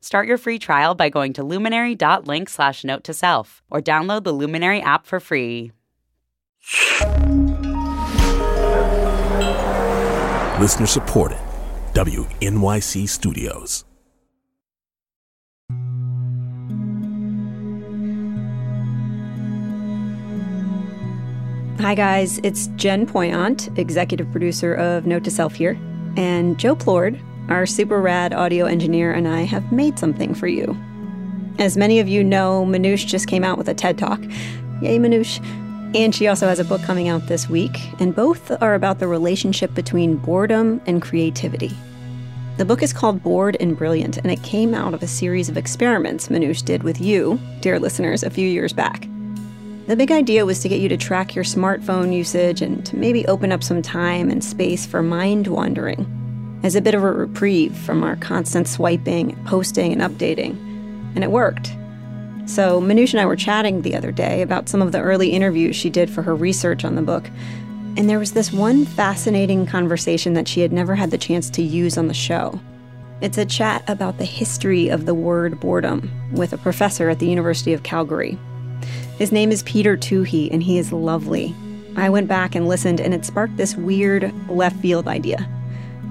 Start your free trial by going to luminary.link slash note to self or download the Luminary app for free. Listener supported. WNYC Studios. Hi, guys. It's Jen Poyant, executive producer of Note to Self here. And Joe Plourde, our super rad audio engineer, and I have made something for you. As many of you know, Manoush just came out with a TED Talk. Yay, Manoush. And she also has a book coming out this week, and both are about the relationship between boredom and creativity. The book is called Bored and Brilliant, and it came out of a series of experiments Manoush did with you, dear listeners, a few years back. The big idea was to get you to track your smartphone usage and to maybe open up some time and space for mind wandering as a bit of a reprieve from our constant swiping, posting, and updating. And it worked. So, Manoush and I were chatting the other day about some of the early interviews she did for her research on the book. And there was this one fascinating conversation that she had never had the chance to use on the show. It's a chat about the history of the word boredom with a professor at the University of Calgary, his name is Peter Toohey, and he is lovely. I went back and listened, and it sparked this weird left field idea.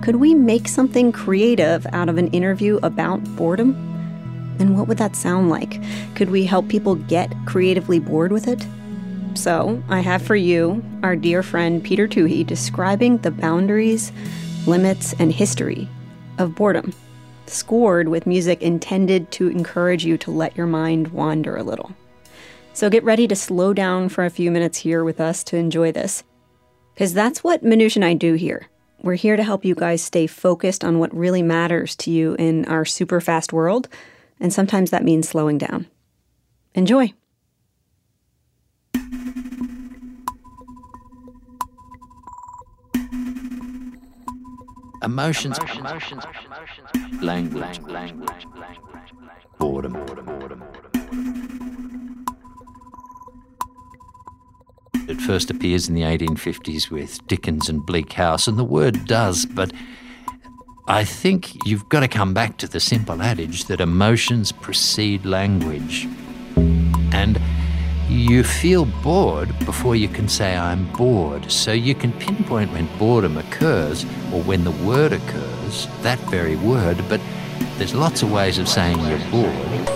Could we make something creative out of an interview about boredom? And what would that sound like? Could we help people get creatively bored with it? So, I have for you our dear friend Peter Toohey describing the boundaries, limits, and history of boredom, scored with music intended to encourage you to let your mind wander a little. So get ready to slow down for a few minutes here with us to enjoy this. Because that's what Manoush and I do here. We're here to help you guys stay focused on what really matters to you in our super fast world, and sometimes that means slowing down. Enjoy. Emotions, emotions, language, language, boredom, boredom, boredom. It first appears in the 1850s with Dickens and Bleak House, and the word does, but I think you've got to come back to the simple adage that emotions precede language. And you feel bored before you can say, I'm bored. So you can pinpoint when boredom occurs or when the word occurs, that very word, but there's lots of ways of saying you're bored.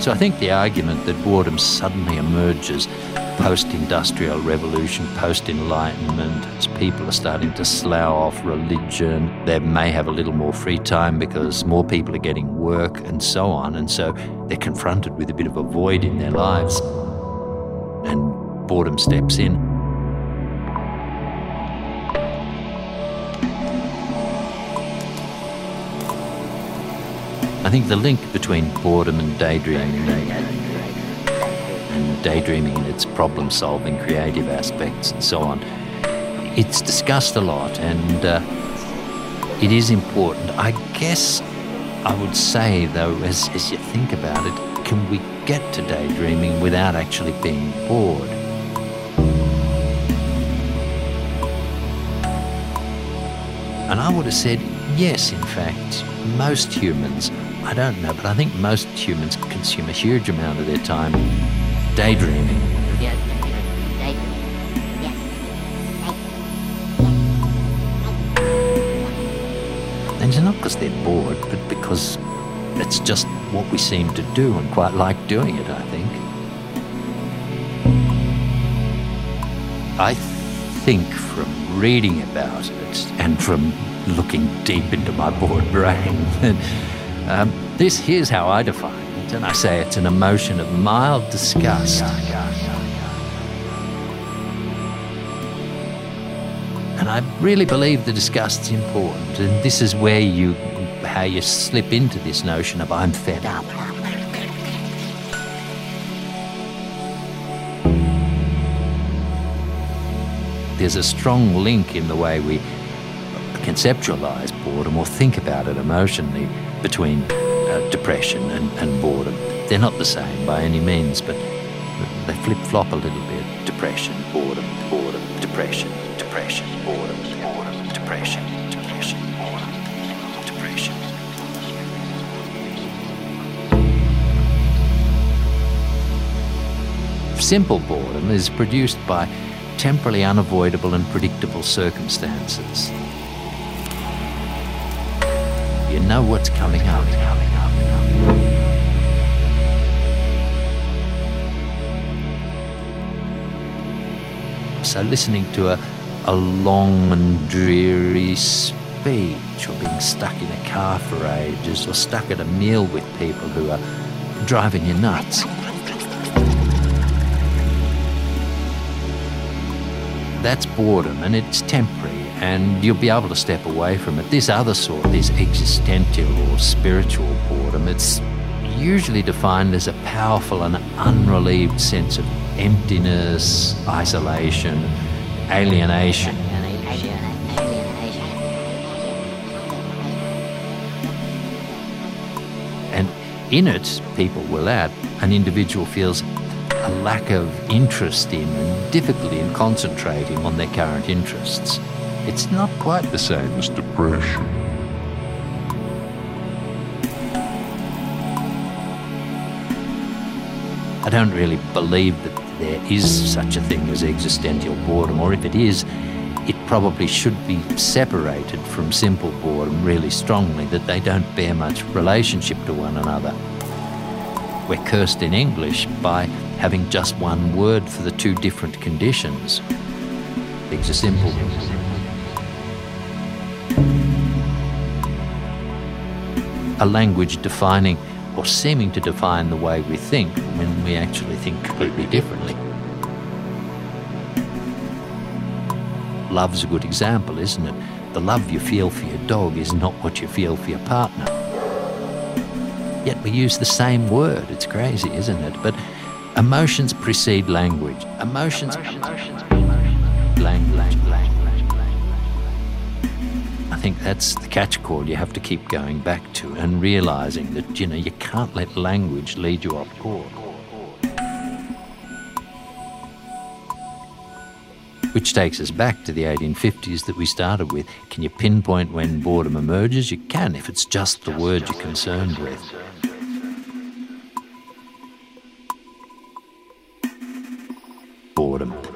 So I think the argument that boredom suddenly emerges post industrial revolution, post enlightenment, as people are starting to slough off religion, they may have a little more free time because more people are getting work and so on. And so they're confronted with a bit of a void in their lives. And boredom steps in. I think the link between boredom and daydreaming and daydreaming and its problem solving, creative aspects, and so on, it's discussed a lot and uh, it is important. I guess I would say, though, as, as you think about it, can we get to daydreaming without actually being bored? And I would have said, yes, in fact, most humans I don't know, but I think most humans consume a huge amount of their time daydreaming. And it's not because they're bored, but because it's just what we seem to do and quite like doing it, I think. I think from reading about it and from looking deep into my bored brain um, this here's how I define it, and I say it's an emotion of mild disgust And I really believe the disgust's important, and this is where you, how you slip into this notion of I'm fed up. There's a strong link in the way we conceptualize boredom or think about it emotionally between uh, depression and, and boredom. They're not the same by any means, but they flip flop a little bit. Depression, boredom, boredom, depression, depression, boredom, boredom, depression, depression, boredom, depression. Simple boredom is produced by temporally unavoidable and predictable circumstances. You know what's coming up. So listening to a, a long and dreary speech or being stuck in a car for ages or stuck at a meal with people who are driving you nuts. That's boredom and it's temporary and you'll be able to step away from it. This other sort, this existential or spiritual boredom, it's usually defined as a powerful and unrelieved sense of emptiness, isolation, alienation. And in it, people will add, an individual feels a lack of interest in and difficulty in concentrating on their current interests. It's not quite the same as depression. I don't really believe that there is such a thing as existential boredom, or if it is, it probably should be separated from simple boredom really strongly, that they don't bear much relationship to one another. We're cursed in English by having just one word for the two different conditions. Things A language defining or seeming to define the way we think when we actually think completely differently. Love's a good example, isn't it? The love you feel for your dog is not what you feel for your partner. Yet we use the same word. It's crazy, isn't it? But emotions precede language. Emotions, emotions, emotions. I think that's the catch call you have to keep going back to and realizing that, you know, you can't let language lead you off course. Which takes us back to the 1850s that we started with. Can you pinpoint when boredom emerges? You can if it's just the word you're concerned with. Boredom.